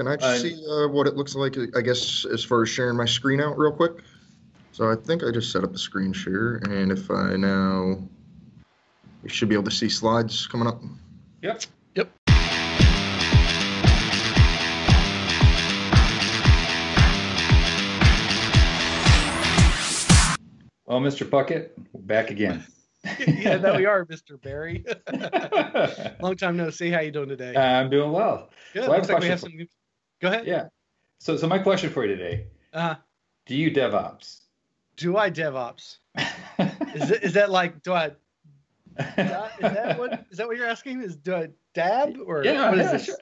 Can I just Uh, see uh, what it looks like, I guess, as far as sharing my screen out real quick? So I think I just set up the screen share, and if I now, you should be able to see slides coming up. Yep. Yep. Well, Mr. Puckett, back again. yeah, that we are, Mr. Barry. Long time no see. How you doing today? I'm doing well. Good. so I have Looks a like we have some. Go ahead. Yeah. So, so my question for you today: Uh, Do you DevOps? do I DevOps? Is it, is that like do I? Is that what is that what you're asking? Is do I dab or yeah, what yeah, sure.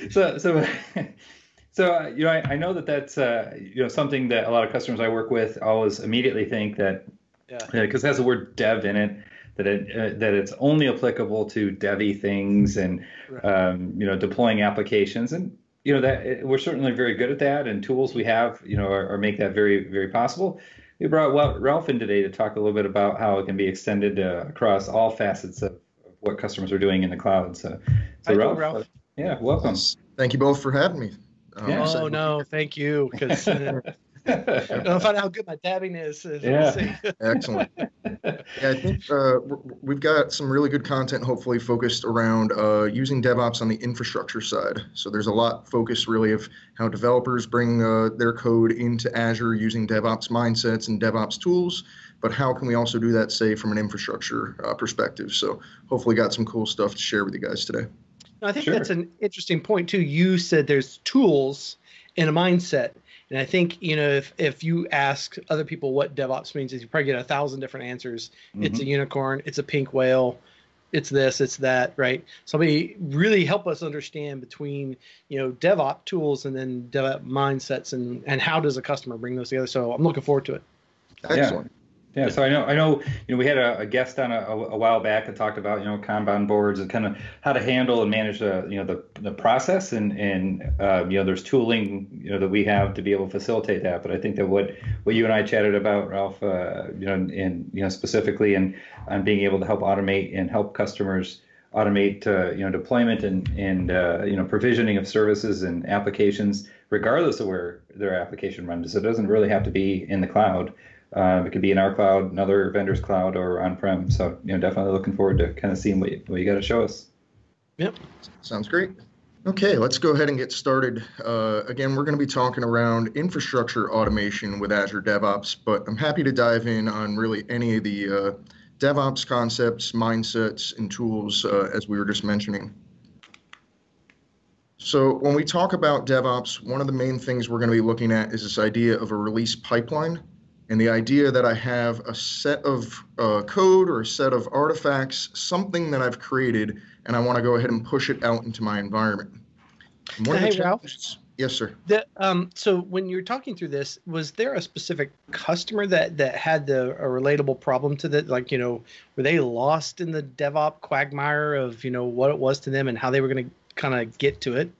so, so, so uh, you know, I, I know that that's uh, you know something that a lot of customers I work with always immediately think that Yeah. because it has the word dev in it that it uh, that it's only applicable to Devi things and Right. um, you know deploying applications and you know that it- we're certainly very good at that and tools we have you know are, are make that very very possible. We brought Ralph in today to talk a little bit about how it can be extended uh, across all facets of, of what customers are doing in the cloud. So, so Hi, Ralph, Ralph. uh, yeah, welcome. Thank you both for having me. Um, Yeah. Oh excited no, thank you. Because uh, I'll find out how good my dabbing is. is Yeah. Excellent. Yeah, I think uh, we've got some really good content, hopefully focused around uh, using DevOps on the infrastructure side. So there's a lot focused really of how developers bring uh, their code into Azure using DevOps mindsets and DevOps tools. But how can we also do that, say, from an infrastructure uh, perspective? So hopefully, got some cool stuff to share with you guys today. No, I think Sure. that's an interesting point too. You said there's tools and a mindset, and I think you know if if you ask other people what DevOps means, is you probably get a thousand different answers. It's Mm-hmm. a unicorn. It's a pink whale. It's this. It's that. Right. Somebody really help us understand between you know DevOps tools and then DevOps mindsets and and how does a customer bring those together. So I'm looking forward to it. Excellent. Yeah, so I know, I know, you know, we had a, a guest on a, a, a while back that talked about, you know, Kanban boards and kind of how to handle and manage the, you know, the, the process and, and, uh, you know, there's tooling, you know, that we have to be able to facilitate that. But I think that what, what you and I chatted about, Ralph, uh, you know, and, you know, specifically and on being able to help automate and help customers automate, uh, you know, deployment and, and, uh, you know, provisioning of services and applications, regardless of where their application runs. So it doesn't really have to be in the cloud. Um, it could be in our cloud, another vendor's cloud, or on-prem. So, you know, definitely looking forward to kind of seeing what you, what you got to show us. Yep. Sounds great. Okay, let's go ahead and get started. Uh, again, we're going to be talking around infrastructure automation with Azure DevOps, but I'm happy to dive in on really any of the uh, DevOps concepts, mindsets, and tools uh, as we were just mentioning. So, when we talk about DevOps, one of the main things we're going to be looking at is this idea of a release pipeline. And the idea that I have a set of uh, code or a set of artifacts, something that I've created, and I want to go ahead and push it out into my environment. And one of the Hey, Ralph. Yes, sir. The, um, so when you're talking through this, was there a specific customer that that had the a relatable problem to that? Like, you know, were they lost in the DevOps quagmire of you know what it was to them and how they were going to kind of get to it?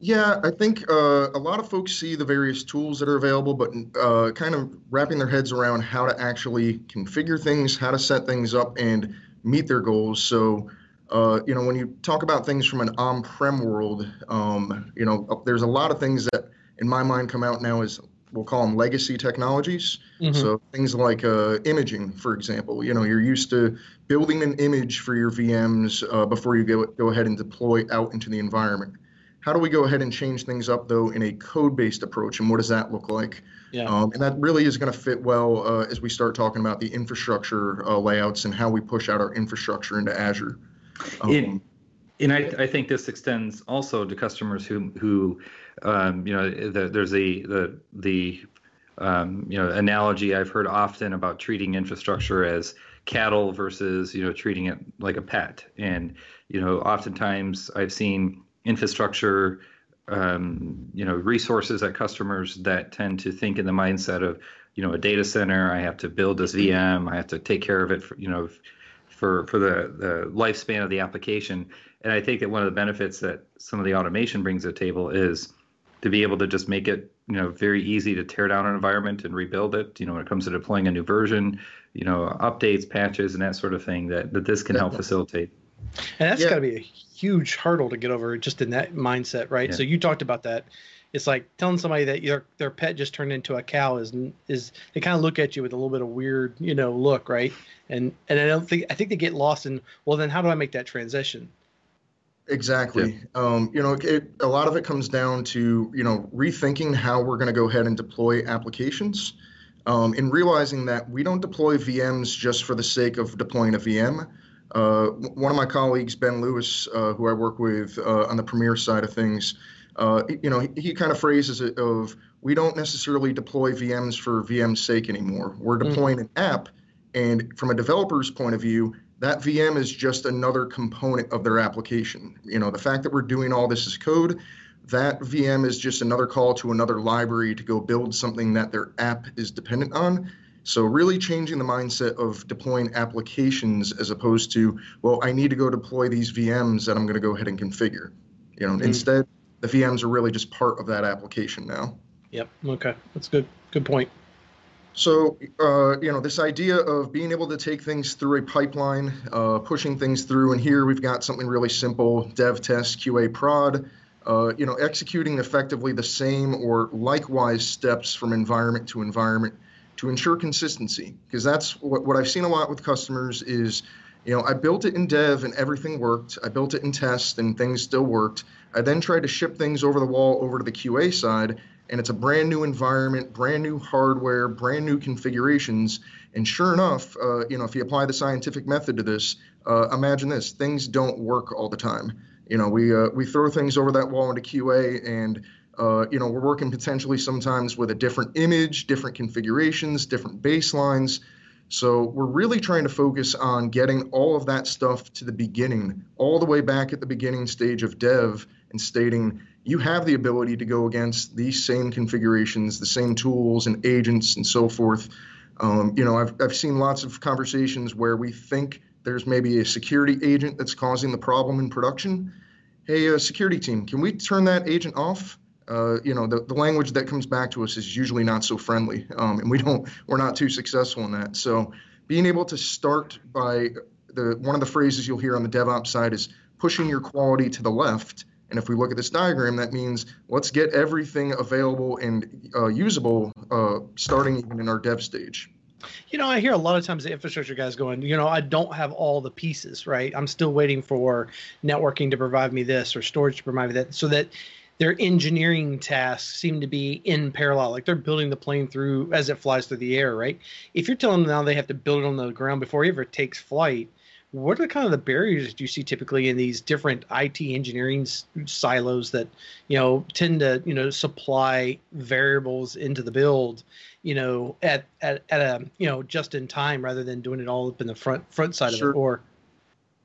Yeah, I think uh, a lot of folks see the various tools that are available, but uh, kind of wrapping their heads around how to actually configure things, how to set things up, and meet their goals. So, uh, you know, when you talk about things from an on-prem world, um, you know, there's a lot of things that, in my mind, come out now as we'll call them legacy technologies. So things like uh, imaging, for example. You know, you're used to building an image for your VMs uh, before you go go ahead and deploy out into the environment. How do we go ahead and change things up though in a code-based approach, and what does that look like? Yeah. Um, and that really is going to fit well uh, as we start talking about the infrastructure uh, layouts and how we push out our infrastructure into Azure. Um, In- and I, I think this extends also to customers who who um, you know the, there's a the the um, you know analogy I've heard often about treating infrastructure as cattle versus you know treating it like a pet and you know oftentimes I've seen infrastructure um, you know resources at customers that tend to think in the mindset of you know a data center I have to build this VM I have to take care of it for, you know for for the the lifespan of the application and I think that one of the benefits that some of the automation brings to the table is to be able to just make it, you know, very easy to tear down an environment and rebuild it. You know, when it comes to deploying a new version, you know, updates, patches, and that sort of thing. That that this can help facilitate. And that's yeah. got to be a huge hurdle to get over just in that mindset, right? Yeah. So you talked about that. It's like telling somebody that your their pet just turned into a cow is is they kind of look at you with a little bit of weird, you know, look, right? And and I don't think I think they get lost in well then how do I make that transition? Exactly. Yeah. Um, you know, it, a lot of it comes down to you know rethinking how we're going to go ahead and deploy applications, um, and realizing that we don't deploy VMs just for the sake of deploying a VM. Uh, one of my colleagues, Ben Lewis, uh, who I work with uh, on the Premier side of things, uh, you know, he, he, kind of phrases it of we don't necessarily deploy VMs for VM's sake anymore. We're mm. deploying mm. an app, and from a developer's point of view, that VM is just another component of their application. You know, the fact that we're doing all this as code, that VM is just another call to another library to go build something that their app is dependent on. So really changing the mindset of deploying applications as opposed to, well, I need to go deploy these VMs that I'm going to go ahead and configure. You know, mm-hmm. instead, the VMs are really just part of that application now. Yep. Okay. That's good. Good point. So, uh, you know, this idea of being able to take things through a pipeline, uh, pushing things through, and here we've got something really simple dev test, QA prod, uh, you know, executing effectively the same or likewise steps from environment to environment to ensure consistency. Because that's what, what I've seen a lot with customers is, you know, I built it in dev and everything worked. I built it in test and things still worked. I then tried to ship things over the wall over to the QA side and it's a brand new environment, brand new hardware, brand new configurations. And sure enough, uh, you know, if you apply the scientific method to this, uh, imagine this: things don't work all the time. You know, we uh, we throw things over that wall into QA, and uh, you know, we're working potentially sometimes with a different image, different configurations, different baselines. So we're really trying to focus on getting all of that stuff to the beginning, all the way back at the beginning stage of dev, and stating you have the ability to go against these same configurations, the same tools and agents and so forth. Um, you know, I've, I've seen lots of conversations where we think there's maybe a security agent that's causing the problem in production. Hey, uh, security team, can we turn that agent off? Uh, you know, the, the language that comes back to us is usually not so friendly, um, and we don't, we're not too successful in that. So, being able to start by the one of the phrases you'll hear on the DevOps side is pushing your quality to the left and if we look at this diagram, that means let's get everything available and uh, usable uh, starting even in our dev stage. You know, I hear a lot of times the infrastructure guys going, you know, I don't have all the pieces, right? I'm still waiting for networking to provide me this or storage to provide me that so that their engineering tasks seem to be in parallel. Like they're building the plane through as it flies through the air right? If you're telling them now they have to build it on the ground before it ever takes flight what are kind of the barriers do you see typically in these different IT engineering silos that you know tend to you know supply variables into the build you know at at, at a you know just in time rather than doing it all up in the front front side sure. of it? Or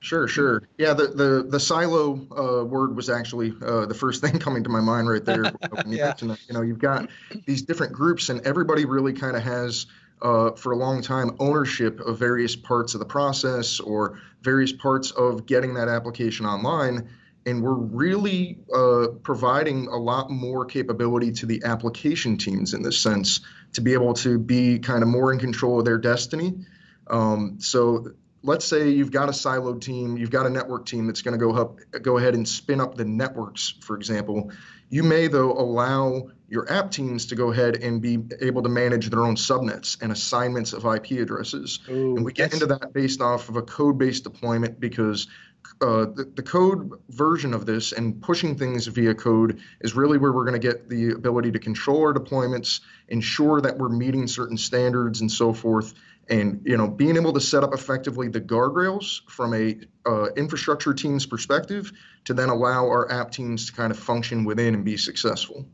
Sure, sure. Yeah, the the the silo uh, word was actually uh, the first thing coming to my mind right there. when you yeah. You know, you've got these different groups, and everybody really kind of has uh, for a long time ownership of various parts of the process or various parts of getting that application online. And we're really uh, providing a lot more capability to the application teams in this sense to be able to be kind of more in control of their destiny. Um, so let's say you've got a siloed team, you've got a network team that's going to go up, go ahead and spin up the networks, for example. You may though allow your app teams to go ahead and be able to manage their own subnets and assignments of IP addresses. Ooh, and we get into that based off of a code based deployment because uh, the, the, code version of this and pushing things via code is really where we're going to get the ability to control our deployments, ensure that we're meeting certain standards and so forth. And you know, being able to set up effectively the guardrails from a uh, infrastructure team's perspective to then allow our app teams to kind of function within and be successful.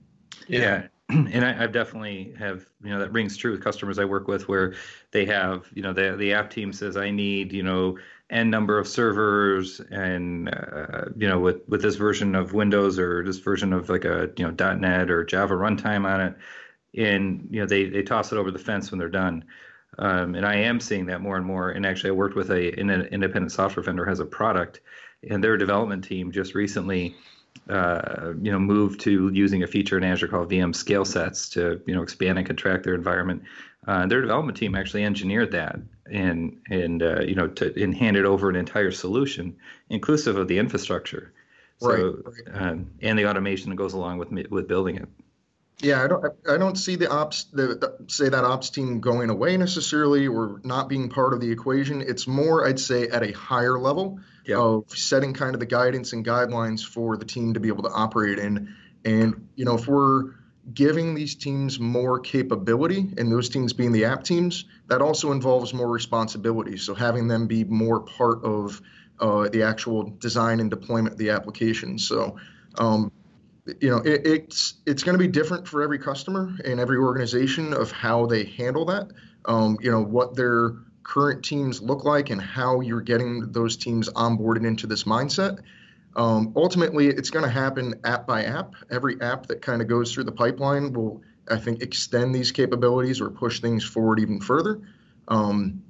Yeah. yeah. And I, have definitely have, you know, that rings true with customers I work with where they have, you know, the, the app team says, I need, you know, N number of servers and, uh, you know, with, with this version of Windows or this version of like a, you know, .NET or Java runtime on it. And, you know, they, they toss it over the fence when they're done. Um, and I am seeing that more and more. And actually, I worked with a an independent software vendor has a product, and their development team just recently uh, you know, move to using a feature in Azure called VM scale sets to, you know, expand and contract their environment. Uh, their development team actually engineered that, and and uh, you know to and handed over an entire solution, inclusive of the infrastructure. So, right, right. Um, and the automation that goes along with with building it. Yeah, I don't. I don't see the ops, the, the, say that ops team going away necessarily, or not being part of the equation. It's more, I'd say, at a higher level of setting kind of the guidance and guidelines for the team to be able to operate in. And you know, if we're giving these teams more capability, and those teams being the app teams, that also involves more responsibility. So having them be more part of uh, the actual design and deployment of the application. So, um, you know, it, it's it's going to be different for every customer and every organization of how they handle that. Um, you know, what their current teams look like and how you're getting those teams onboarded into this mindset. Um, ultimately, it's going to happen app by app. Every app that kind of goes through the pipeline will, I think, extend these capabilities or push things forward even further. Um,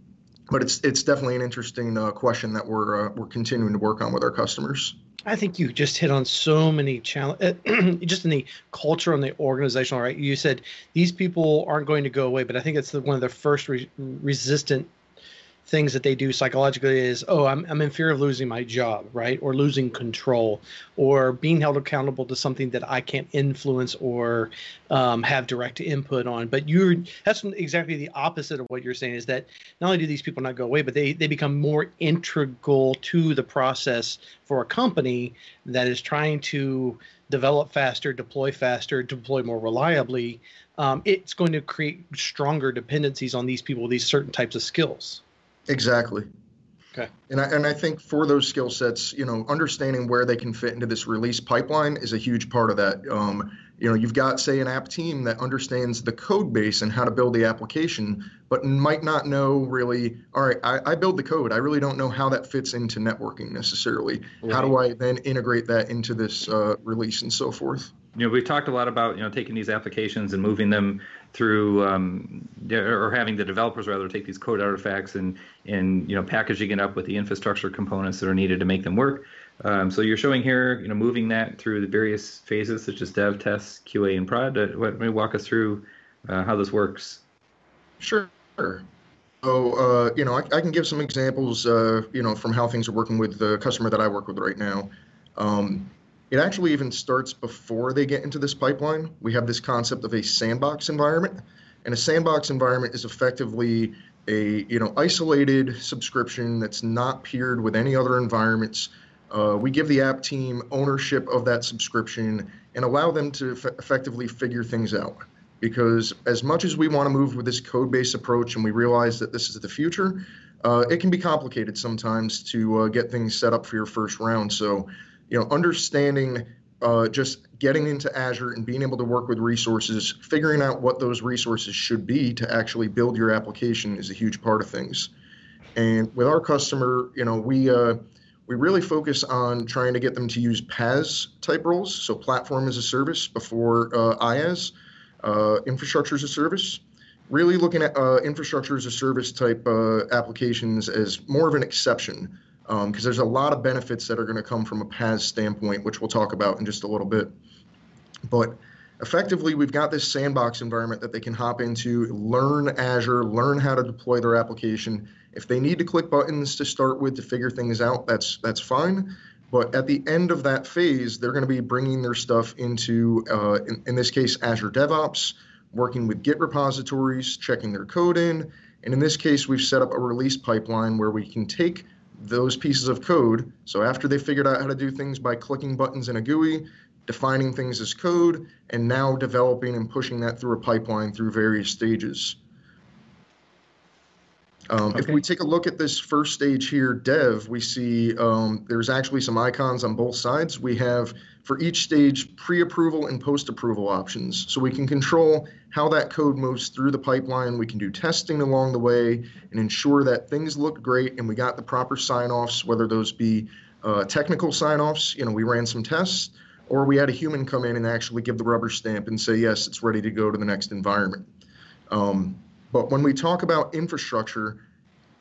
but it's it's definitely an interesting uh, question that we're uh, we're continuing to work on with our customers. I think you just hit on so many challenges, just in the culture and the organizational. Right, you said these people aren't going to go away, but I think it's the, one of the first re- resistant things that they do psychologically is, oh, I'm, I'm in fear of losing my job, right? Or losing control or being held accountable to something that I can't influence or um, have direct input on. But you're, that's exactly the opposite of what you're saying is that not only do these people not go away, but they, they become more integral to the process for a company that is trying to develop faster, deploy faster, deploy more reliably. Um, it's going to create stronger dependencies on these people with these certain types of skills. Exactly. Okay. And I, and I think for those skill sets, you know, understanding where they can fit into this release pipeline is a huge part of that. Um, you know, you've got, say, an app team that understands the code base and how to build the application, but might not know really, all right, I, I build the code. I really don't know how that fits into networking necessarily. Right. How do I then integrate that into this uh, release and so forth? You know, we've talked a lot about, you know, taking these applications and moving them through um, or having the developers rather take these code artifacts and and you know packaging it up with the infrastructure components that are needed to make them work. Um, so you're showing here, you know, moving that through the various phases such as dev, test, QA, and prod. Uh, let me walk us through uh, how this works. Sure. So, uh, you know, I, I, can give some examples, uh, you know, from how things are working with the customer that I work with right now. Um, it actually even starts before they get into this pipeline. We have this concept of a sandbox environment, and a sandbox environment is effectively a you know isolated subscription that's not peered with any other environments. Uh, we give the app team ownership of that subscription and allow them to f- effectively figure things out. Because as much as we want to move with this code-based approach, and we realize that this is the future, uh, it can be complicated sometimes to uh, get things set up for your first round. So you know, understanding uh, just getting into Azure and being able to work with resources, figuring out what those resources should be to actually build your application is a huge part of things. And with our customer, you know, we uh, we really focus on trying to get them to use PaaS type roles, so platform as a service before uh, IaaS, uh, infrastructure as a service. Really looking at uh, infrastructure as a service type uh, applications as more of an exception because um, there's a lot of benefits that are going to come from a PaaS standpoint, which we'll talk about in just a little bit. But effectively, we've got this sandbox environment that they can hop into, learn Azure, learn how to deploy their application. If they need to click buttons to start with to figure things out, that's that's fine. But at the end of that phase, they're going to be bringing their stuff into, uh, in, in this case, Azure DevOps, working with Git repositories, checking their code in. And in this case, we've set up a release pipeline where we can take those pieces of code. So after they figured out how to do things by clicking buttons in a GUI, defining things as code, and now developing and pushing that through a pipeline through various stages. Um, okay. If we take a look at this first stage here, dev, we see um, there's actually some icons on both sides. We have for each stage pre-approval and post-approval options. So we can control how that code moves through the pipeline. We can do testing along the way and ensure that things look great and we got the proper sign-offs, whether those be uh, technical sign-offs, you know, we ran some tests, or we had a human come in and actually give the rubber stamp and say, yes, it's ready to go to the next environment. Um, but when we talk about infrastructure,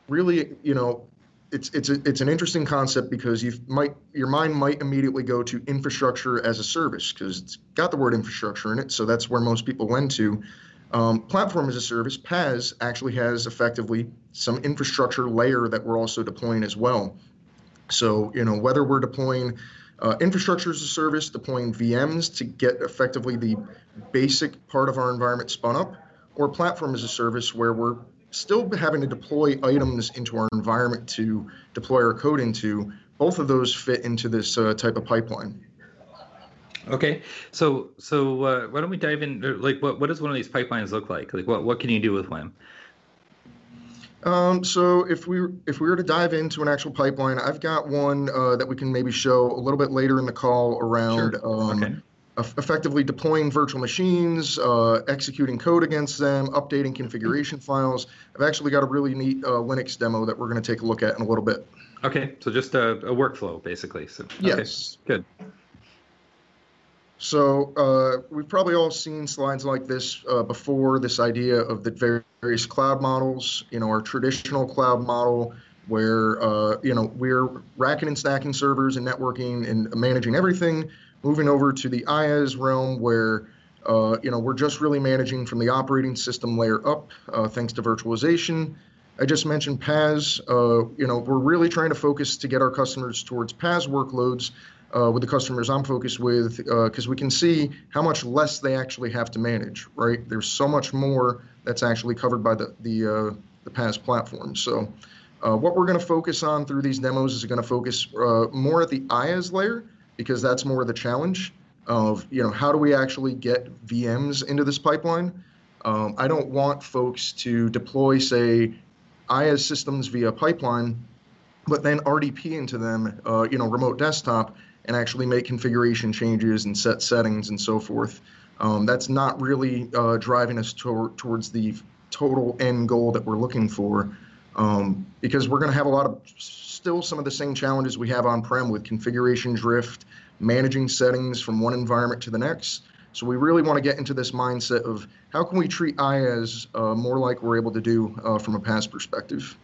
really, you know, it's it's a, it's an interesting concept because you might your mind might immediately go to infrastructure as a service because it's got the word infrastructure in it, so that's where most people went to. Um, platform as a service, PaaS, actually has effectively some infrastructure layer that we're also deploying as well. So, you know, whether we're deploying uh, infrastructure as a service, deploying VMs to get effectively the basic part of our environment spun up, or platform as a service where we're still having to deploy items into our environment to deploy our code into, both of those fit into this uh, type of pipeline. Okay, so so uh, why don't we dive in? Like, what what does one of these pipelines look like? Like, what what can you do with WEM? Um, so if we if we were to dive into an actual pipeline, I've got one uh, that we can maybe show a little bit later in the call around sure. um, okay. Effectively deploying virtual machines, uh, executing code against them, updating configuration files. I've actually got a really neat uh, Linux demo that we're going to take a look at in a little bit. Okay, so just a, a workflow basically. So okay. yes, good. So uh, we've probably all seen slides like this uh, before. This idea of the various cloud models. You know, our traditional cloud model, where uh, you know we're racking and stacking servers and networking and managing everything. Moving over to the IaaS realm, where uh, you know we're just really managing from the operating system layer up, uh, thanks to virtualization. I just mentioned PaaS. Uh, you know, we're really trying to focus to get our customers towards PaaS workloads uh, with the customers I'm focused with because uh, we can see how much less they actually have to manage. Right, there's so much more that's actually covered by the the uh, the PaaS platform. So. What we're going to focus on through these demos is going to focus more at the IaaS layer because that's more the challenge of you know how do we actually get VMs into this pipeline. Um, I don't want folks to deploy say IaaS systems via pipeline, but then RDP into them, uh, you know, remote desktop, and actually make configuration changes and set settings and so forth. Um, that's not really uh, driving us to- towards the total end goal that we're looking for um, because we're going to have a lot of still some of the same challenges we have on prem with configuration drift, managing settings from one environment to the next. So we really want to get into this mindset of how can we treat IaaS uh, more like we're able to do uh, from a PaaS perspective.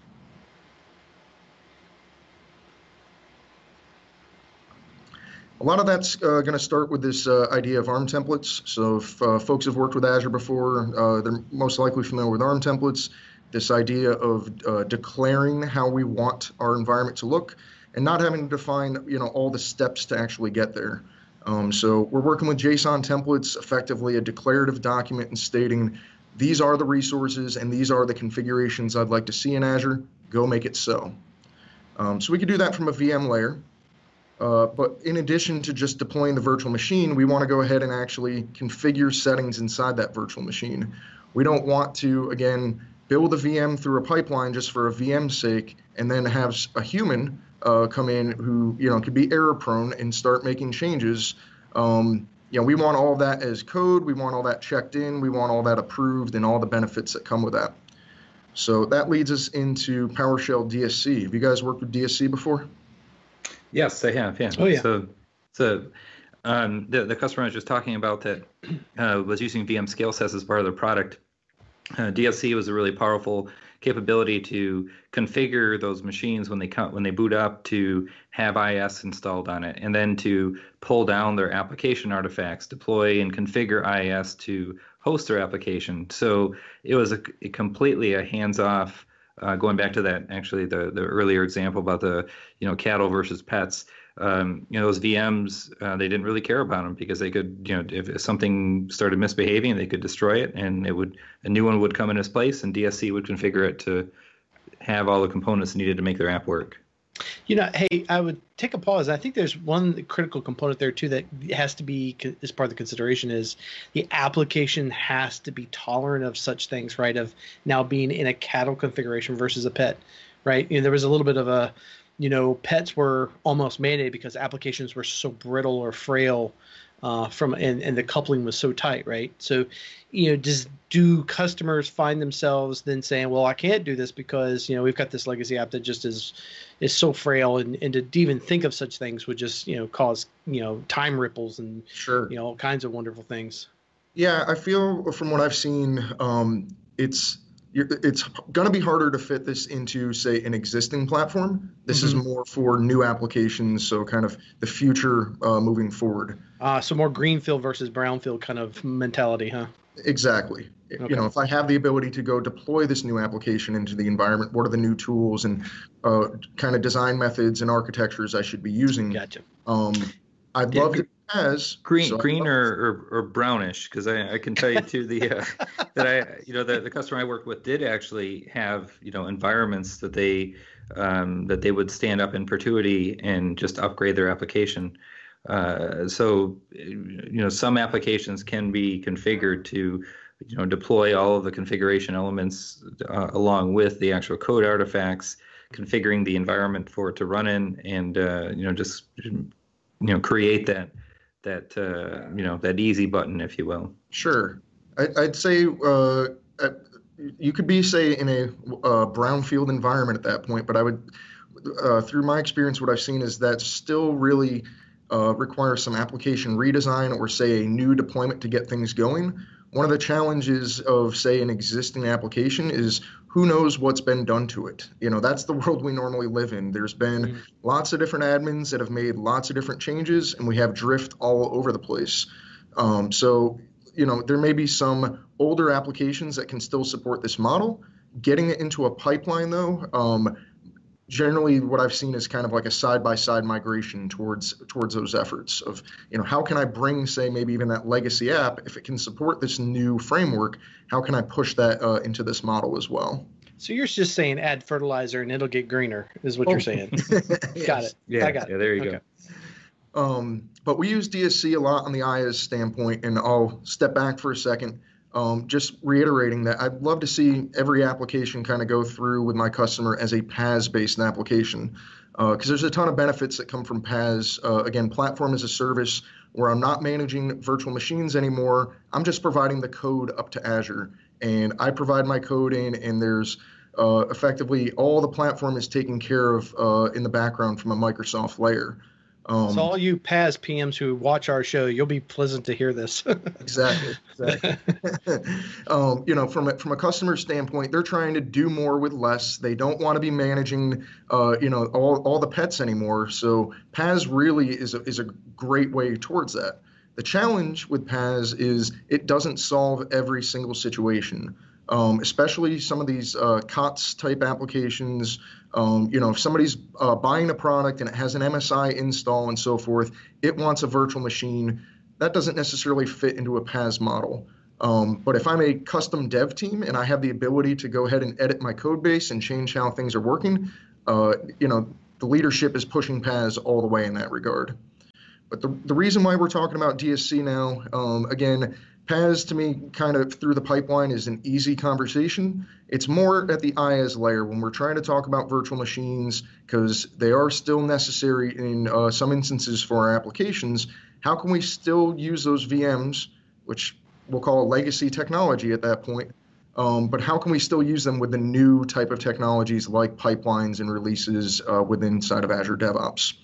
A lot of that's uh, going to start with this uh, idea of ARM templates. So if uh, folks have worked with Azure before, uh, they're most likely familiar with ARM templates. This idea of uh, declaring how we want our environment to look and not having to define, you know, all the steps to actually get there. Um, so we're working with JSON templates, effectively a declarative document and stating these are the resources and these are the configurations I'd like to see in Azure. Go make it so. Um, so we can do that from a VM layer. Uh, but in addition to just deploying the virtual machine, we want to go ahead and actually configure settings inside that virtual machine. We don't want to, again, build a VM through a pipeline just for a VM's sake and then have a human uh, come in who, you know, could be error prone and start making changes. Um, you know, we want all that as code. We want all that checked in. We want all that approved and all the benefits that come with that. So that leads us into PowerShell DSC. Have you guys worked with DSC before? Yes, I have. Yeah. Oh yeah. So, so um, the the customer I was just talking about that uh, was using VM scale sets as part of their product. Uh, DSC was a really powerful capability to configure those machines when they come when they boot up to have IIS installed on it, and then to pull down their application artifacts, deploy and configure IIS to host their application. So it was a, a completely a hands-off uh, going back to that actually the the earlier example about the you know cattle versus pets um, you know those VMs uh, they didn't really care about them because they could you know if, something started misbehaving they could destroy it and it would a new one would come in its place and DSC would configure it to have all the components needed to make their app work. You know, hey, I would take a pause. I think there's one critical component there too that has to be as part of the consideration is the application has to be tolerant of such things, right? Of now being in a cattle configuration versus a pet, right? You know, there was a little bit of a, you know, pets were almost mandated because applications were so brittle or frail uh, from and, and the coupling was so tight, right? So, you know, does do customers find themselves then saying, "Well, I can't do this because you know we've got this legacy app that just is is so frail," and, and to even think of such things would just you know cause you know time ripples and sure you know all kinds of wonderful things. Yeah, I feel from what I've seen, um, it's it's going to be harder to fit this into, say, an existing platform. This mm-hmm. is more for new applications, so kind of the future uh, moving forward. Uh, so more greenfield versus brownfield kind of mentality, huh? Exactly, Okay. You know, if I have the ability to go deploy this new application into the environment, what are the new tools and uh, kind of design methods and architectures I should be using? Gotcha. Um, I'd love it as green, so green or, or, or, brownish, because I, I can tell you too the uh, that I you know the, the customer I worked with did actually have you know environments that they um, that they would stand up in perpetuity and just upgrade their application. Uh, so you know some applications can be configured to you know deploy all of the configuration elements uh, along with the actual code artifacts configuring the environment for it to run in and uh, you know just you know create that that uh, you know that easy button if you will. Sure. I, would say uh, you could be say in a uh, brownfield environment at that point but i would uh, through my experience what i've seen is that still really requires some application redesign or say a new deployment to get things going. One of the challenges of say an existing application is who knows what's been done to it. You know that's the world we normally live in. There's been mm-hmm. lots of different admins that have made lots of different changes and we have drift all over the place. Um, so you know there may be some older applications that can still support this model. Getting it into a pipeline though um, generally what I've seen is kind of like a side by side migration towards towards those efforts of you know how can I bring say maybe even that legacy app if it can support this new framework how can I push that uh, into this model as well. So you're just saying add fertilizer and it'll get greener is what oh. you're saying. yes. Got it. Yeah, I got yeah, there you okay. go. Um, but we use DSC a lot on the IaaS standpoint, and I'll step back for a second. Um, just reiterating that I'd love to see every application kind of go through with my customer as a PaaS based application because uh, there's a ton of benefits that come from PaaS. Uh, again, platform as a service where I'm not managing virtual machines anymore. I'm just providing the code up to Azure and I provide my code in, and there's uh, effectively all the platform is taken care of uh, in the background from a Microsoft layer. Um, so all you PaaS PMs who watch our show, you'll be pleasant to hear this. exactly. Exactly. um, you know, from a, from a customer standpoint, they're trying to do more with less. They don't want to be managing, uh, you know, all, all the pets anymore. So PaaS really is a, is a great way towards that. The challenge with PaaS is it doesn't solve every single situation um, especially some of these uh, COTS type applications. Um, you know, if somebody's uh, buying a product and it has an MSI install and so forth, it wants a virtual machine. That doesn't necessarily fit into a PaaS model. Um, but if I'm a custom dev team and I have the ability to go ahead and edit my code base and change how things are working, uh, you know, the leadership is pushing PaaS all the way in that regard. But the, the reason why we're talking about DSC now, um, again, PaaS to me, kind of through the pipeline, is an easy conversation. It's more at the IaaS layer when we're trying to talk about virtual machines because they are still necessary in uh, some instances for our applications. How can we still use those VMs, which we'll call a legacy technology at that point, um, but how can we still use them with the new type of technologies like pipelines and releases uh, within inside of Azure DevOps?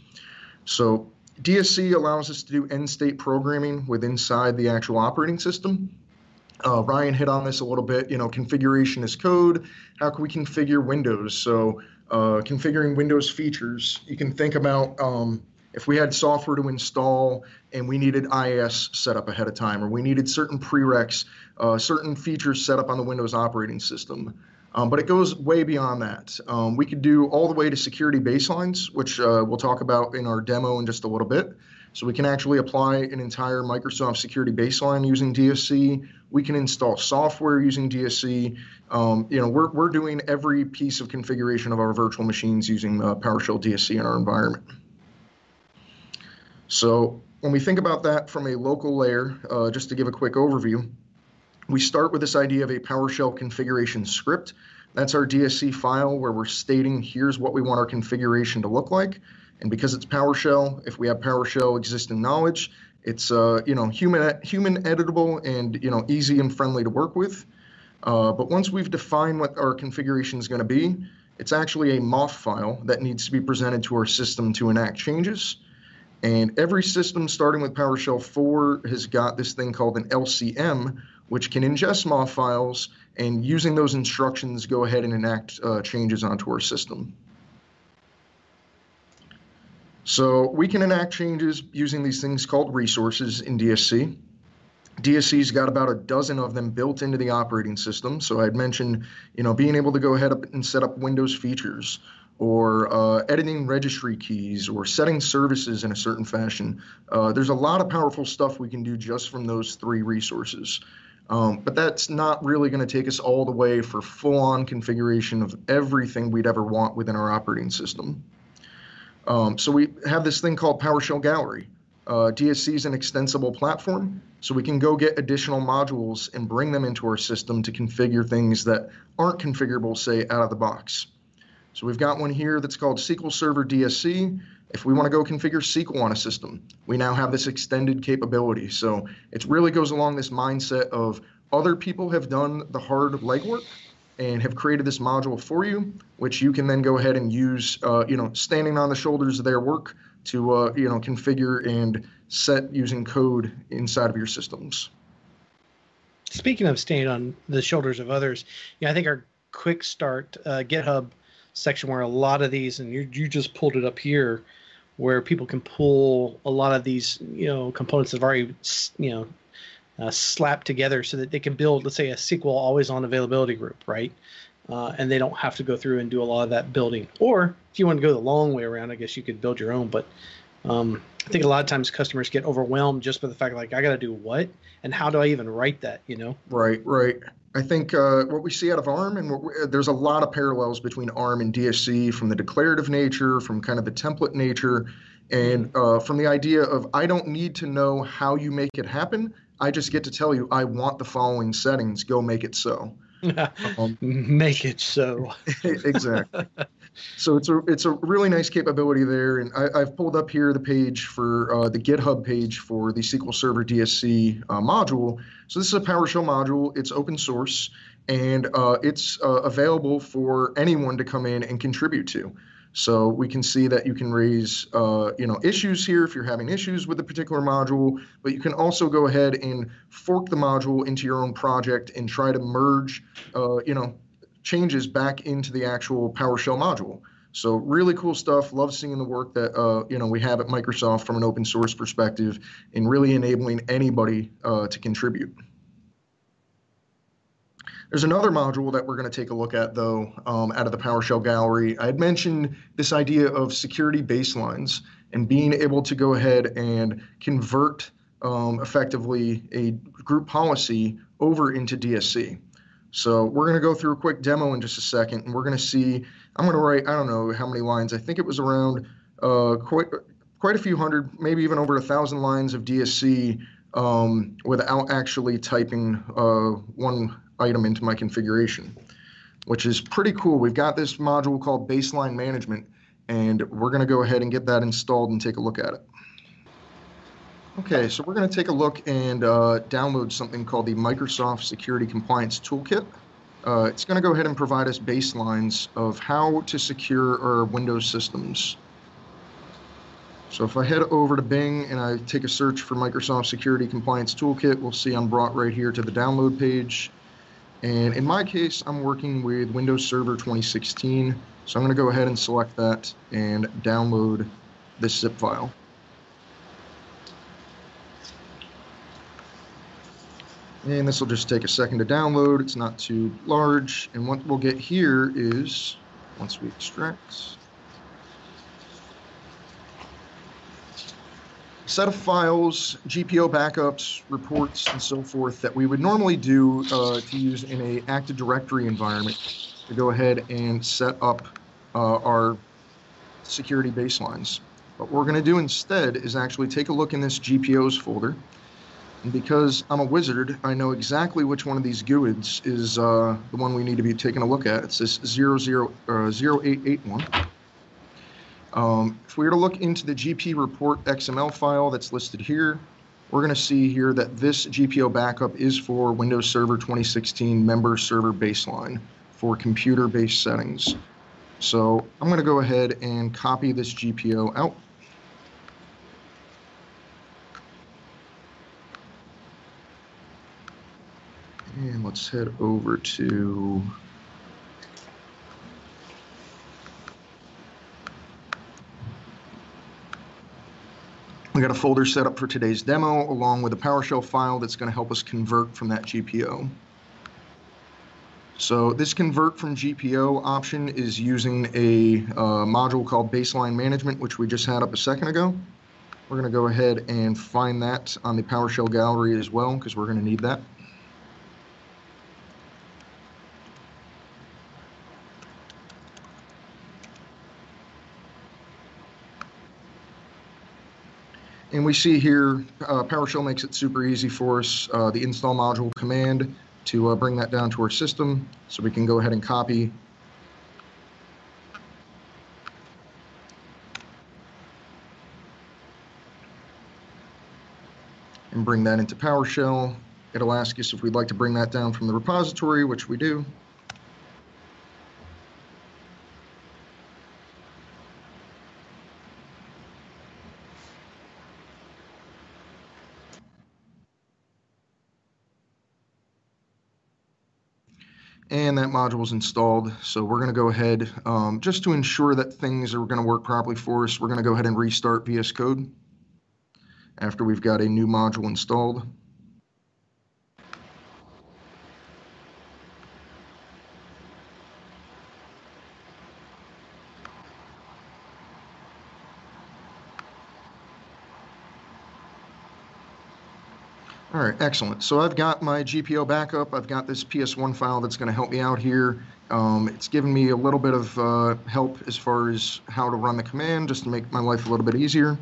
So DSC allows us to do end state programming with inside the actual operating system. Uh, Ryan hit on this a little bit. You know, configuration is code. How can we configure Windows? So, uh, configuring Windows features. You can think about um, if we had software to install and we needed IIS set up ahead of time, or we needed certain prereqs, uh, certain features set up on the Windows operating system. Um, but it goes way beyond that. Um, we could do all the way to security baselines, which uh, we'll talk about in our demo in just a little bit. So we can actually apply an entire Microsoft security baseline using DSC. We can install software using DSC. Um, you know, we're, we're doing every piece of configuration of our virtual machines using uh, PowerShell DSC in our environment. So when we think about that from a local layer, uh, just to give a quick overview, we start with this idea of a PowerShell configuration script. That's our DSC file where we're stating here's what we want our configuration to look like. And because it's PowerShell, if we have PowerShell existing knowledge, it's uh, you know human human editable and you know easy and friendly to work with. Uh, but once we've defined what our configuration is going to be, it's actually a MOF file that needs to be presented to our system to enact changes. And every system starting with PowerShell 4 has got this thing called an LCM, which can ingest MOF files and using those instructions go ahead and enact uh, changes onto our system. So we can enact changes using these things called resources in DSC. DSC's got about a dozen of them built into the operating system. So I'd mentioned, you know, being able to go ahead and set up Windows features or uh, editing registry keys or setting services in a certain fashion. Uh, there's a lot of powerful stuff we can do just from those three resources. Um, but that's not really going to take us all the way for full-on configuration of everything we'd ever want within our operating system. Um, so we have this thing called PowerShell Gallery. Uh, DSC is an extensible platform, so we can go get additional modules and bring them into our system to configure things that aren't configurable, say, out of the box. So we've got one here that's called SQL Server DSC. If we want to go configure SQL on a system, we now have this extended capability. So it really goes along this mindset of other people have done the hard legwork and have created this module for you, which you can then go ahead and use, uh, you know, standing on the shoulders of their work to, uh, you know, configure and set using code inside of your systems. Speaking of standing on the shoulders of others, yeah, I think our quick start uh, GitHub section where a lot of these, and you you just pulled it up here, where people can pull a lot of these you know components that have already you know uh, slapped together so that they can build, let's say, a SQL always on availability group, right? Uh, and they don't have to go through and do a lot of that building. Or if you want to go the long way around, I guess you could build your own. But um, I think a lot of times customers get overwhelmed just by the fact like I got to do what and how do I even write that? You know? Right, right. I think uh, what we see out of ARM, and we, there's a lot of parallels between ARM and DSC from the declarative nature, from kind of the template nature, and uh, from the idea of I don't need to know how you make it happen. I just get to tell you I want the following settings. Go make it so. um, make it so. exactly. So it's a it's a really nice capability there, and I, have pulled up here the page for uh, the GitHub page for the SQL Server DSC uh, module. So this is a PowerShell module. It's open source, and uh, it's uh, available for anyone to come in and contribute to. So we can see that you can raise, uh, you know, issues here if you're having issues with a particular module, but you can also go ahead and fork the module into your own project and try to merge, uh, you know, changes back into the actual PowerShell module. So really cool stuff. Love seeing the work that uh, you know we have at Microsoft from an open source perspective, and really enabling anybody uh, to contribute. There's another module that we're going to take a look at, though, um, out of the PowerShell gallery. I had mentioned this idea of security baselines and being able to go ahead and convert um, effectively a group policy over into DSC. So we're going to go through a quick demo in just a second, and we're going to see. I'm going to write. I don't know how many lines. I think it was around uh, quite quite a few hundred, maybe even over a thousand lines of DSC um, without actually typing uh, one item into my configuration, which is pretty cool. We've got this module called Baseline Management, and we're going to go ahead and get that installed and take a look at it. Okay, so we're going to take a look and uh, download something called the Microsoft Security Compliance Toolkit. Uh, it's going to go ahead and provide us baselines of how to secure our Windows systems. So if I head over to Bing and I take a search for Microsoft Security Compliance Toolkit, we'll see I'm brought right here to the download page. And in my case, I'm working with Windows Server 2016. So I'm going to go ahead and select that and download this zip file. And this will just take a second to download. It's not too large. And what we'll get here is, once we extract, set of files, GPO backups, reports, and so forth that we would normally do uh, to use in a Active Directory environment to go ahead and set up uh, our security baselines. But what we're going to do instead is actually take a look in this GPOs folder. And because I'm a wizard, I know exactly which one of these GUIDs is uh, the one we need to be taking a look at. It's this 00, uh, 0881. Um, if we were to look into the GP report XML file that's listed here, we're going to see here that this GPO backup is for Windows Server 2016 member server baseline for computer-based settings. So I'm going to go ahead and copy this GPO out. And let's head over to We got a folder set up for today's demo along with a PowerShell file that's going to help us convert from that GPO. So this convert from GPO option is using a uh, module called baseline management, which we just had up a second ago. We're going to go ahead and find that on the PowerShell gallery as well, because we're going to need that. And we see here, uh, PowerShell makes it super easy for us. Uh, the install module command to uh, bring that down to our system. So we can go ahead and copy and bring that into PowerShell. It'll ask us if we'd like to bring that down from the repository, which we do. That module is installed. So we're going to go ahead, um, just to ensure that things are going to work properly for us, we're going to go ahead and restart VS Code after we've got a new module installed. All right, excellent. So I've got my GPO backup. I've got this PS1 file that's going to help me out here. Um, it's given me a little bit of uh, help as far as how to run the command, just to make my life a little bit easier.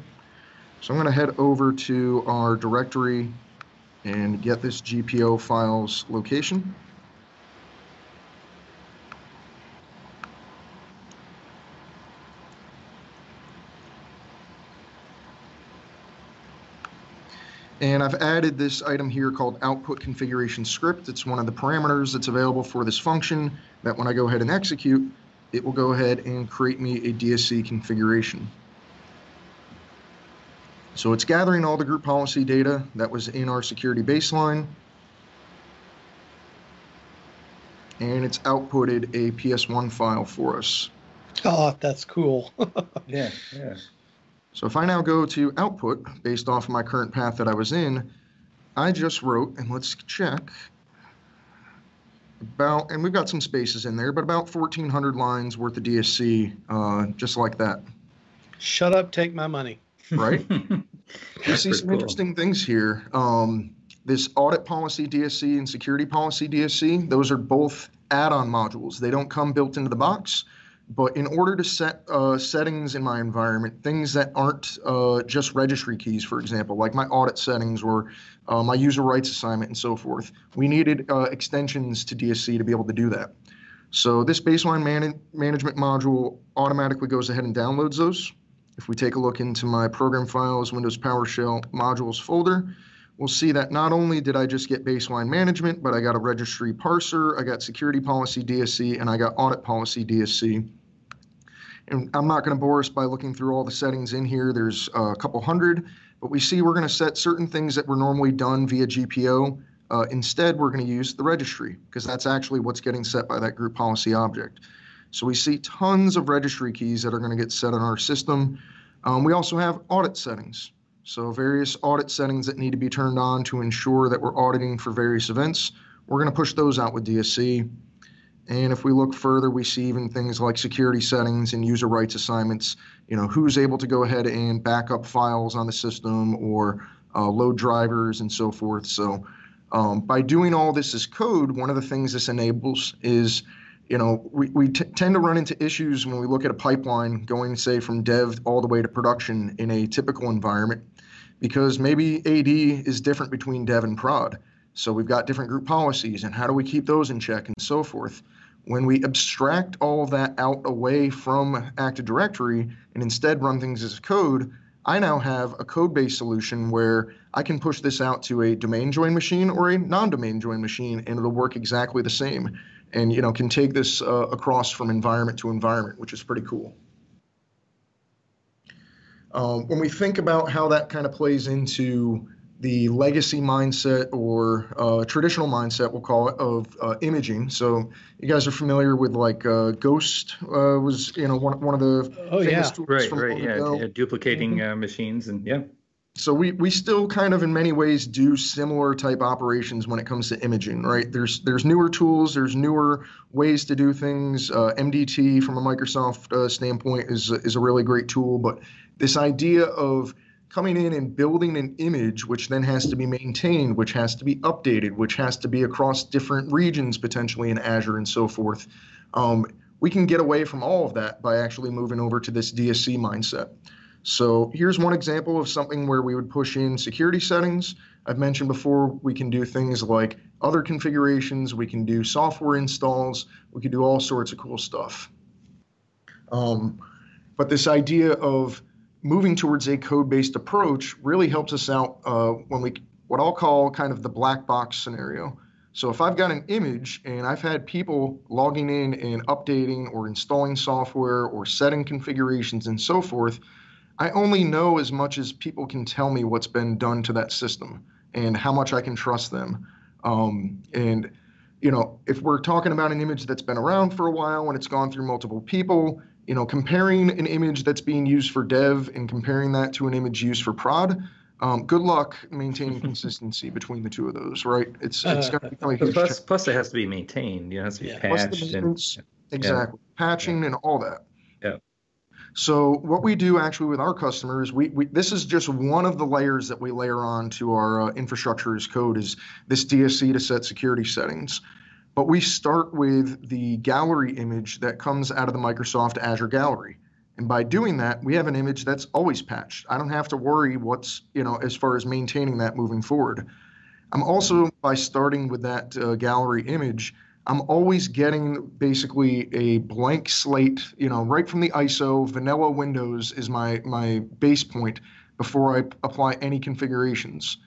So I'm going to head over to our directory and get this GPO file's location. And I've added this item here called output configuration script. It's one of the parameters that's available for this function that when I go ahead and execute, it will go ahead and create me a DSC configuration. So it's gathering all the group policy data that was in our security baseline. And it's outputted a PS1 file for us. Oh, that's cool. yeah, yeah. So if I now go to output based off of my current path that I was in, I just wrote, and let's check, about, and we've got some spaces in there, but about 1,400 lines worth of DSC, uh, just like that. Shut up, take my money. Right? I see some cool. interesting things here. Um, this audit policy DSC and security policy DSC, those are both add-on modules. They don't come built into the box. But in order to set uh, settings in my environment, things that aren't uh, just registry keys, for example, like my audit settings or uh, my user rights assignment and so forth, we needed uh, extensions to DSC to be able to do that. So this baseline man management module automatically goes ahead and downloads those. If we take a look into my program files, Windows PowerShell modules folder, we'll see that not only did I just get baseline management, but I got a registry parser, I got security policy DSC, and I got audit policy DSC. And I'm not going to bore us by looking through all the settings in here. There's a couple hundred, but we see we're going to set certain things that were normally done via GPO. Uh, instead, we're going to use the registry because that's actually what's getting set by that group policy object. So we see tons of registry keys that are going to get set on our system. Um, we also have audit settings. So various audit settings that need to be turned on to ensure that we're auditing for various events. We're going to push those out with DSC. And if we look further, we see even things like security settings and user rights assignments. You know, who's able to go ahead and back up files on the system or uh, load drivers and so forth. So um, by doing all this as code, one of the things this enables is, you know, we, we tend to run into issues when we look at a pipeline going, say, from dev all the way to production in a typical environment, because maybe AD is different between dev and prod. So we've got different group policies, and how do we keep those in check and so forth. When we abstract all of that out away from Active Directory and instead run things as code, I now have a code-based solution where I can push this out to a domain join machine or a non-domain join machine, and it'll work exactly the same. And you know, can take this uh, across from environment to environment, which is pretty cool. Um, when we think about how that kind of plays into the legacy mindset or uh, traditional mindset, we'll call it, of uh, imaging. So you guys are familiar with like uh, Ghost uh, was, you know, one, one of the oh, famous yeah. tools right, from right, yeah, yeah, duplicating mm-hmm. Uh, machines and yeah. so we, we still kind of in many ways do similar type operations when it comes to imaging, right? There's there's newer tools, there's newer ways to do things. Uh, MDT from a Microsoft uh, standpoint is is a really great tool, but this idea of coming in and building an image which then has to be maintained, which has to be updated, which has to be across different regions potentially in Azure and so forth. Um, we can get away from all of that by actually moving over to this DSC mindset. So here's one example of something where we would push in security settings. I've mentioned before we can do things like other configurations, we can do software installs, we can do all sorts of cool stuff. Um, but this idea of moving towards a code-based approach really helps us out uh, when we what I'll call kind of the black box scenario. So if I've got an image and I've had people logging in and updating or installing software or setting configurations and so forth, I only know as much as people can tell me what's been done to that system and how much I can trust them. Um, and you know, if we're talking about an image that's been around for a while and it's gone through multiple people, you know, comparing an image that's being used for dev and comparing that to an image used for prod, um, good luck maintaining consistency between the two of those, right? It's it's going to become a huge plus, plus it has to be maintained. You know, it has to be yeah. patched and exactly yeah. patching yeah. and all that. Yeah. So what we do actually with our customers, we, we this is just one of the layers that we layer on to our uh, infrastructure as code is this DSC to set security settings. But we start with the gallery image that comes out of the Microsoft Azure Gallery. And by doing that, we have an image that's always patched. I don't have to worry what's, you know, as far as maintaining that moving forward. I'm also, by starting with that uh, gallery image, I'm always getting basically a blank slate, you know, right from the ISO, vanilla Windows is my, my base point before I apply any configurations.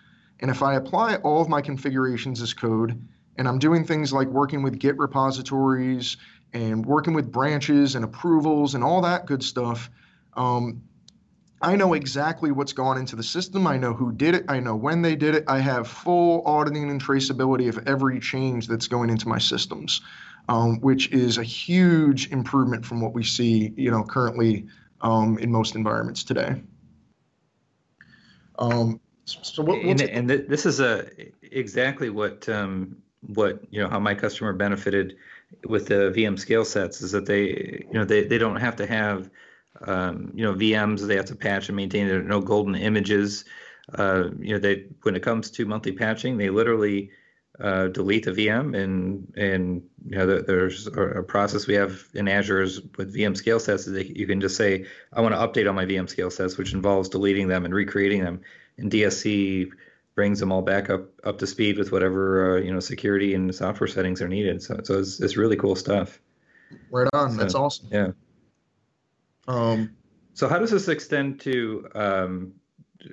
And if I apply all of my configurations as code, and I'm doing things like working with Git repositories and working with branches and approvals and all that good stuff, um, I know exactly what's gone into the system. I know who did it. I know when they did it. I have full auditing and traceability of every change that's going into my systems, um, which is a huge improvement from what we see, you know, currently um, in most environments today. Um, so what, and, and this is a exactly what um, what you know how my customer benefited with the VM scale sets is that they you know they, they don't have to have um, you know, VMs they have to patch and maintain. There are no golden images. Uh, you know, they when it comes to monthly patching, they literally uh, delete the VM and and you know there's a process we have in Azure with VM scale sets that you can just say I want to update all my VM scale sets, which involves deleting them and recreating them. And DSC brings them all back up up to speed with whatever uh, you know security and software settings are needed. So so it's, it's really cool stuff. Right on. So, That's awesome. Yeah. Um, so how does this extend to um,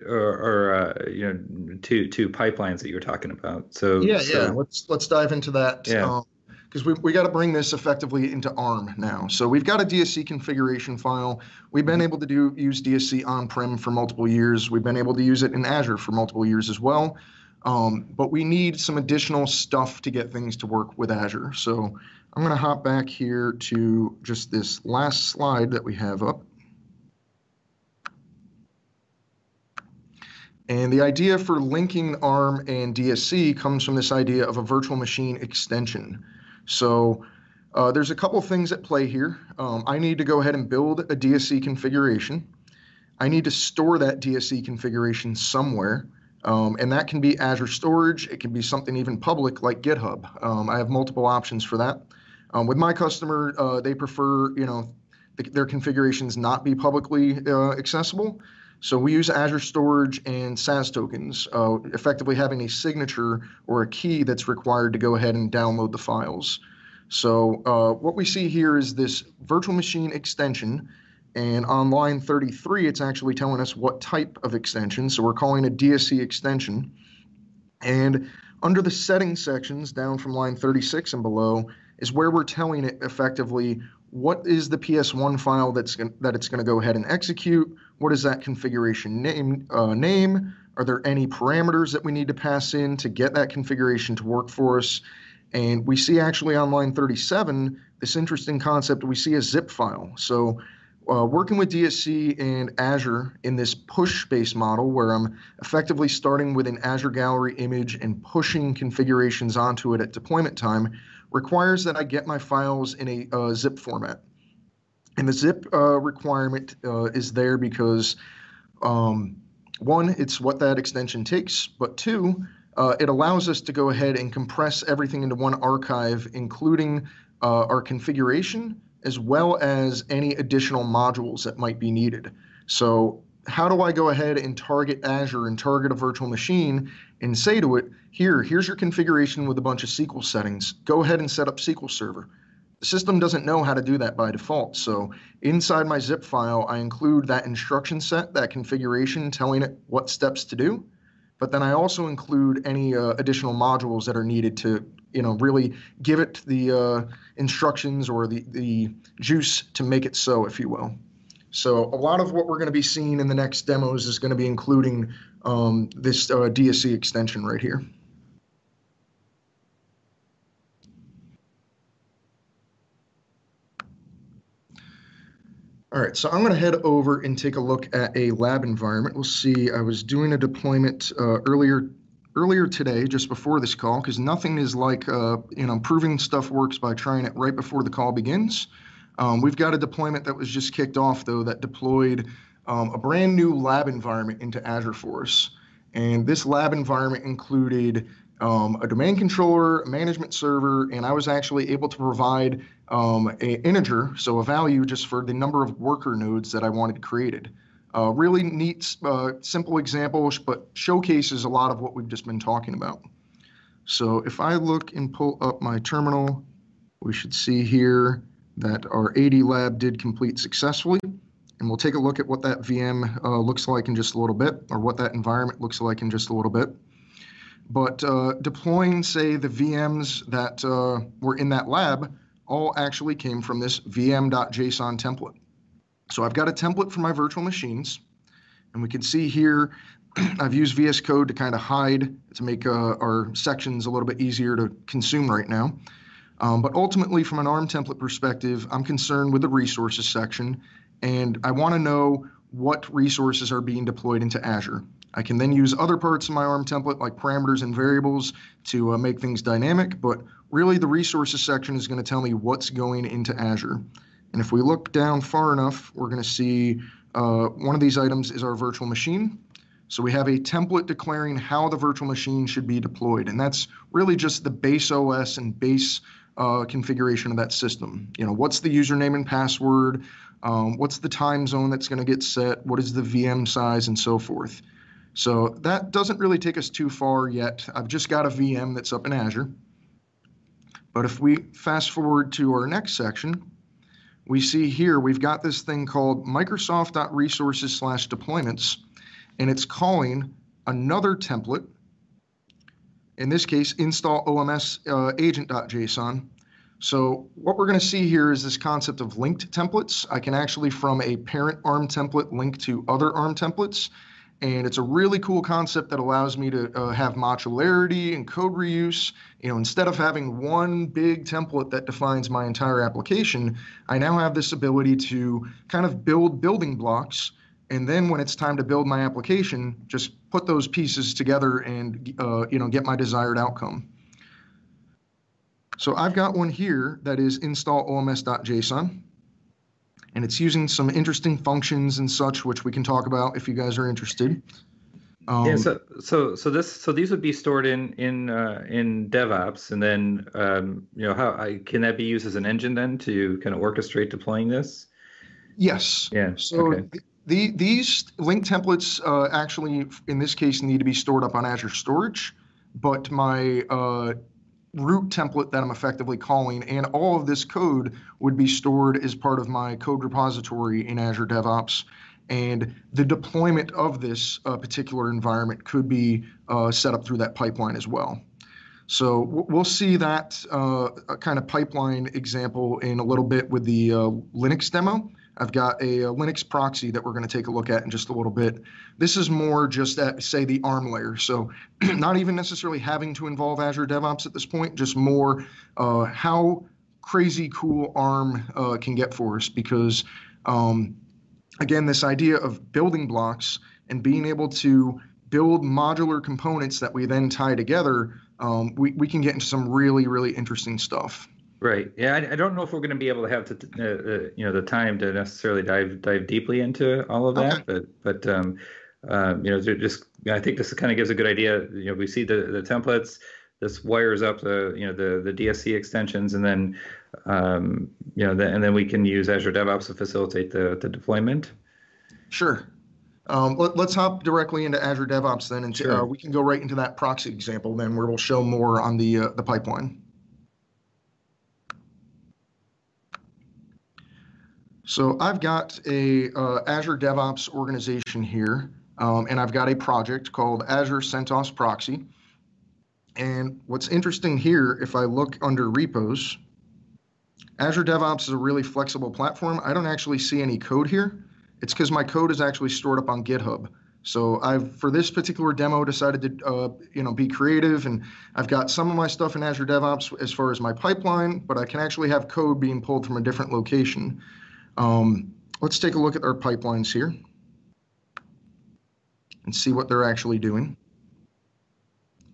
or, or uh, you know to to pipelines that you were talking about? So yeah, so, yeah. Let's let's dive into that. Yeah. Because we, we got to bring this effectively into ARM now. So we've got a DSC configuration file. We've been able to do use DSC on-prem for multiple years. We've been able to use it in Azure for multiple years as well. Um, but we need some additional stuff to get things to work with Azure. So I'm going to hop back here to just this last slide that we have up. And the idea for linking ARM and DSC comes from this idea of a virtual machine extension. So uh, there's a couple things at play here. Um, I need to go ahead and build a DSC configuration. I need to store that DSC configuration somewhere. Um, and that can be Azure Storage. It can be something even public like GitHub. Um, I have multiple options for that. Um, with my customer, uh, they prefer, you know, th their configurations not be publicly uh, accessible. So we use Azure Storage and SAS tokens, uh, effectively having a signature or a key that's required to go ahead and download the files. So uh, what we see here is this virtual machine extension. And on line 33, it's actually telling us what type of extension. So we're calling a DSC extension. And under the settings sections, down from line 36 and below, is where we're telling it effectively what is the PS1 file that's that it's going to go ahead and execute. What is that configuration name? Uh, name? Are there any parameters that we need to pass in to get that configuration to work for us? And we see actually on line 37 this interesting concept. We see a zip file. So uh, working with DSC and Azure in this push-based model where I'm effectively starting with an Azure Gallery image and pushing configurations onto it at deployment time requires that I get my files in a uh, zip format. And the zip uh, requirement uh, is there because um, one, it's what that extension takes, but two, uh, it allows us to go ahead and compress everything into one archive, including uh, our configuration as well as any additional modules that might be needed. So how do I go ahead and target Azure and target a virtual machine and say to it, here, here's your configuration with a bunch of SQL settings. Go ahead and set up SQL Server. The system doesn't know how to do that by default. So inside my zip file, I include that instruction set, that configuration telling it what steps to do. But then I also include any uh, additional modules that are needed to you know really give it the uh, instructions or the the juice to make it so, if you will. So a lot of what we're going to be seeing in the next demos is going to be including um, this uh, DSC extension right here. All right, so I'm going to head over and take a look at a lab environment. We'll see, I was doing a deployment uh, earlier earlier today, just before this call, because nothing is like, uh, you know, proving stuff works by trying it right before the call begins. Um, we've got a deployment that was just kicked off, though, that deployed um, a brand new lab environment into Azure for us. And this lab environment included um, a domain controller, a management server, and I was actually able to provide um, an integer, so a value just for the number of worker nodes that I wanted created. Uh, really neat, uh, simple example, but showcases a lot of what we've just been talking about. So if I look and pull up my terminal, we should see here that our AD lab did complete successfully. And we'll take a look at what that VM uh, looks like in just a little bit, or what that environment looks like in just a little bit. But uh, deploying, say, the VMs that uh, were in that lab all actually came from this vm.json template. So I've got a template for my virtual machines, and we can see here I've used VS Code to kind of hide to make uh, our sections a little bit easier to consume right now. Um, but ultimately, from an ARM template perspective, I'm concerned with the resources section, and I want to know what resources are being deployed into Azure. I can then use other parts of my ARM template like parameters and variables to uh, make things dynamic, but really the resources section is going to tell me what's going into Azure. And if we look down far enough, we're going to see uh, one of these items is our virtual machine. So we have a template declaring how the virtual machine should be deployed. And that's really just the base OS and base uh, configuration of that system. You know, what's the username and password? Um, what's the time zone that's going to get set? What is the VM size and so forth? So that doesn't really take us too far yet. I've just got a VM that's up in Azure. But if we fast forward to our next section, we see here we've got this thing called Microsoft.resources slash deployments, and it's calling another template, in this case, install OMS uh, agent.json. So what we're going to see here is this concept of linked templates. I can actually, from a parent ARM template, link to other ARM templates. And it's a really cool concept that allows me to uh, have modularity and code reuse. You know, instead of having one big template that defines my entire application, I now have this ability to kind of build building blocks. And then when it's time to build my application, just put those pieces together and uh, you know get my desired outcome. So I've got one here that is install oms.json and it's using some interesting functions and such, which we can talk about if you guys are interested. Um, yeah, so so so this so these would be stored in in uh, in DevOps, and then um, you know how I, can that be used as an engine then to kind of orchestrate deploying this? Yes. Yeah. So okay. the, these link templates uh, actually in this case need to be stored up on Azure Storage, but my uh, root template that I'm effectively calling, and all of this code would be stored as part of my code repository in Azure DevOps. And the deployment of this uh, particular environment could be uh, set up through that pipeline as well. So we'll see that uh, kind of pipeline example in a little bit with the uh, Linux demo. I've got a, a, Linux proxy that we're going to take a look at in just a little bit. This is more just at, say, the ARM layer. So not even necessarily having to involve Azure DevOps at this point, just more uh, how crazy cool ARM uh, can get for us because Um, again, this idea of building blocks and being able to build modular components that we then tie together, um, we, we can get into some really, really interesting stuff. Right. Yeah, I, I don't know if we're going to be able to have to, uh, uh, you know, the time to necessarily dive dive deeply into all of that, okay. but but um, um, you know, just I think this kind of gives a good idea. You know, we see the the templates. This wires up the you know the the DSC extensions, and then um, you know, the, and then we can use Azure DevOps to facilitate the the deployment. Sure. Um, let, us hop directly into Azure DevOps then, and sure. uh, we can go right into that proxy example then, where we'll show more on the uh, the pipeline. So I've got a uh, Azure DevOps organization here, um, and I've got a project called Azure CentOS Proxy. And what's interesting here, if I look under repos, Azure DevOps is a really flexible platform. I don't actually see any code here. It's because my code is actually stored up on GitHub. So I've, for this particular demo, decided to, uh, you know, be creative, and I've got some of my stuff in Azure DevOps as far as my pipeline, but I can actually have code being pulled from a different location. Um, let's take a look at our pipelines here and see what they're actually doing.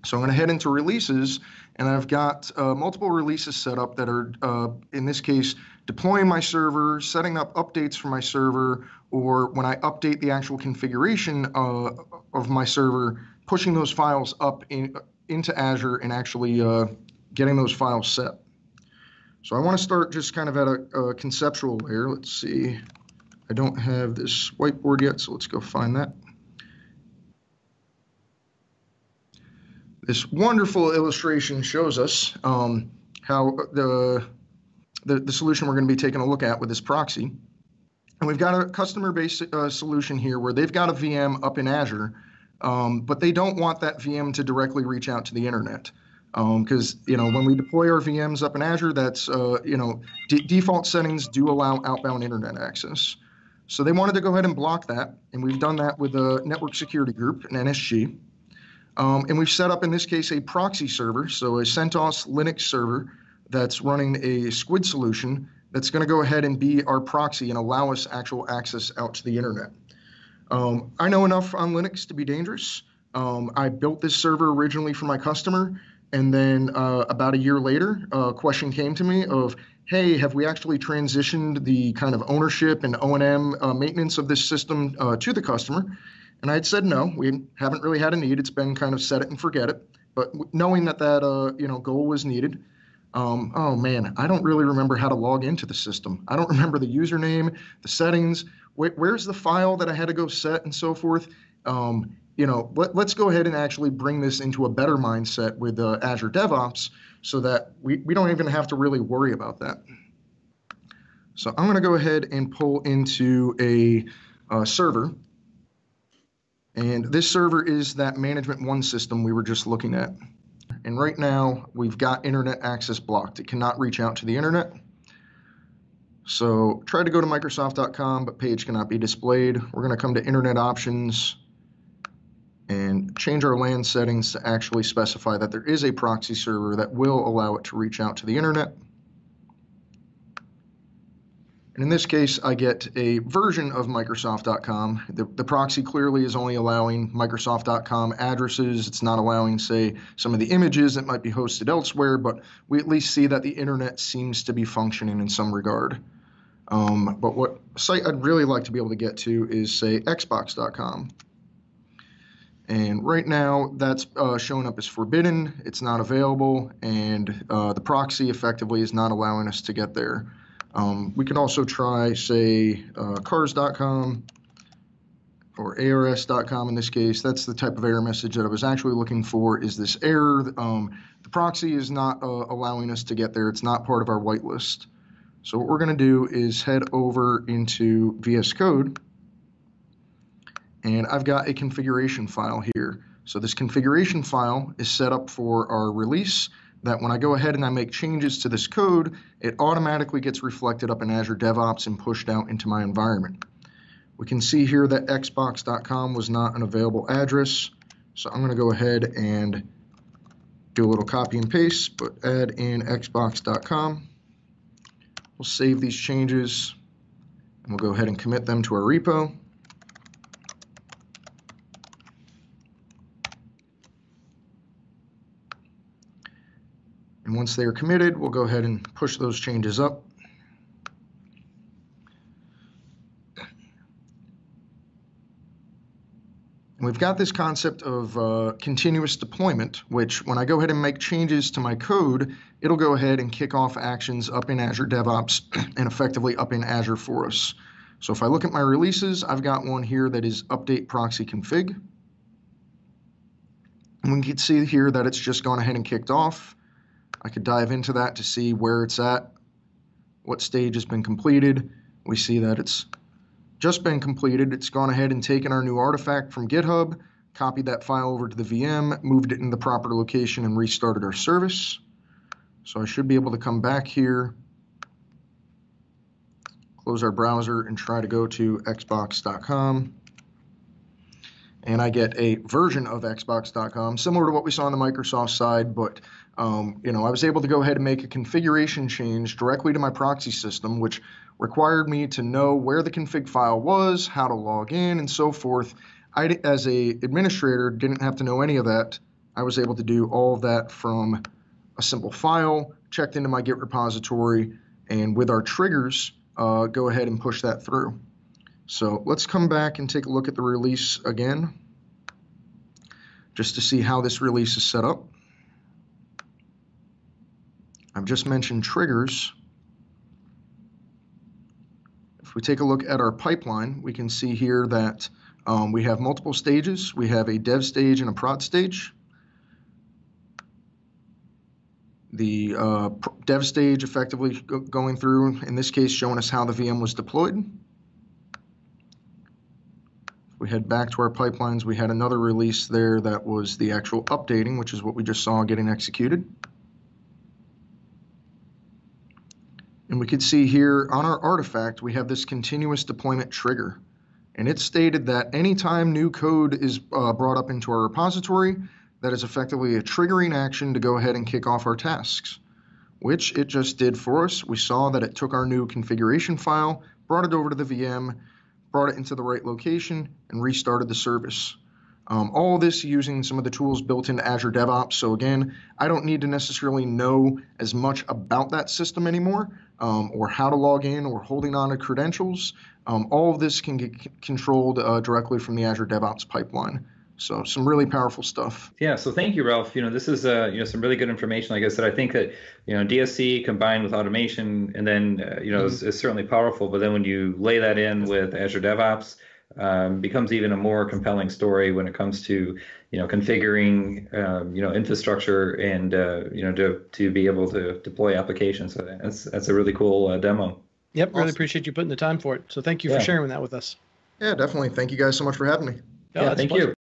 So I'm going to head into releases, and I've got uh, multiple releases set up that are, uh, in this case, deploying my server, setting up updates for my server, or when I update the actual configuration uh, of my server, pushing those files up in, into Azure and actually uh, getting those files set. So I want to start just kind of at a, a, conceptual layer. Let's see. I don't have this whiteboard yet, so let's go find that. This wonderful illustration shows us um, how the, the, the, solution we're going to be taking a look at with this proxy. And we've got a customer-based uh, solution here where they've got a VM up in Azure, um, but they don't want that VM to directly reach out to the internet because um, you know when we deploy our VMs up in Azure, that's uh, you know default settings do allow outbound internet access. So they wanted to go ahead and block that, and we've done that with a network security group, an NSG. Um, and we've set up in this case a proxy server, so a CentOS Linux server that's running a Squid solution that's going to go ahead and be our proxy and allow us actual access out to the internet. Um, I know enough on Linux to be dangerous. Um, I built this server originally for my customer and then uh, about a year later, a question came to me of, hey, have we actually transitioned the kind of ownership and O&M uh, maintenance of this system uh, to the customer? And I had said no, we haven't really had a need. It's been kind of set it and forget it. But knowing that that uh, you know goal was needed, um, oh man, I don't really remember how to log into the system. I don't remember the username, the settings, wh- where's the file that I had to go set and so forth. Um, you know, let, us go ahead and actually bring this into a better mindset with uh, Azure DevOps so that we, we don't even have to really worry about that. So I'm going to go ahead and pull into a uh, server. And this server is that management one system we were just looking at. And right now we've got internet access blocked. It cannot reach out to the internet. So try to go to Microsoft.com, but page cannot be displayed. We're going to come to internet options and change our LAN settings to actually specify that there is a proxy server that will allow it to reach out to the internet. And in this case, I get a version of Microsoft.com. The, the proxy clearly is only allowing Microsoft.com addresses. It's not allowing, say, some of the images that might be hosted elsewhere, but we at least see that the internet seems to be functioning in some regard. Um, but what site I'd really like to be able to get to is, say, Xbox.com. And right now, that's uh, showing up as forbidden. It's not available, and uh, the proxy effectively is not allowing us to get there. Um, we can also try, say, uh, cars.com or ars.com in this case. That's the type of error message that I was actually looking for. Is this error? Um, the proxy is not uh, allowing us to get there. It's not part of our whitelist. So what we're going to do is head over into VS Code and I've got a configuration file here. So this configuration file is set up for our release that when I go ahead and I make changes to this code, it automatically gets reflected up in Azure DevOps and pushed out into my environment. We can see here that xbox.com was not an available address. So I'm going to go ahead and do a little copy and paste, but add in xbox.com. We'll save these changes And we'll go ahead and commit them to our repo. And once they are committed, we'll go ahead and push those changes up. And we've got this concept of uh, continuous deployment, which when I go ahead and make changes to my code, it'll go ahead and kick off actions up in Azure DevOps and effectively up in Azure for us. So if I look at my releases, I've got one here that is update proxy config. And we can see here that it's just gone ahead and kicked off. I could dive into that to see where it's at, what stage has been completed. We see that it's just been completed. It's gone ahead and taken our new artifact from GitHub, copied that file over to the VM, moved it in the proper location, and restarted our service. So I should be able to come back here, close our browser, and try to go to xbox.com. And I get a version of xbox.com, similar to what we saw on the Microsoft side, but um, you know, I was able to go ahead and make a configuration change directly to my proxy system, which required me to know where the config file was, how to log in, and so forth. I, as a administrator, didn't have to know any of that. I was able to do all of that from a simple file, checked into my Git repository, and with our triggers, uh, go ahead and push that through. So let's come back and take a look at the release again, just to see how this release is set up. I've just mentioned triggers. If we take a look at our pipeline, we can see here that um, we have multiple stages. We have a dev stage and a prod stage. The uh, dev stage effectively go going through, in this case, showing us how the VM was deployed. We head back to our pipelines, we had another release there that was the actual updating, which is what we just saw getting executed. And we could see here on our artifact, we have this continuous deployment trigger. And it stated that anytime new code is uh, brought up into our repository, that is effectively a triggering action to go ahead and kick off our tasks, which it just did for us. We saw that it took our new configuration file, brought it over to the VM, brought it into the right location, and restarted the service. Um, all this using some of the tools built into Azure DevOps. So again, I don't need to necessarily know as much about that system anymore um, or how to log in or holding on to credentials. Um, all of this can get c- controlled uh, directly from the Azure DevOps pipeline. So some really powerful stuff. Yeah. So thank you, Ralph. You know, this is uh, you know some really good information. Like I said, I think that you know DSC combined with automation, and then uh, you know mm-hmm. is, is, certainly powerful. But then when you lay that in with Azure DevOps, um, becomes even a more compelling story when it comes to you know configuring um, you know infrastructure and uh, you know to to be able to deploy applications. So that's that's a really cool uh, demo. Yep, awesome. really appreciate you putting the time for it. So thank you yeah. for sharing that with us. Yeah, definitely. Thank you guys so much for having me. yeah, thank you.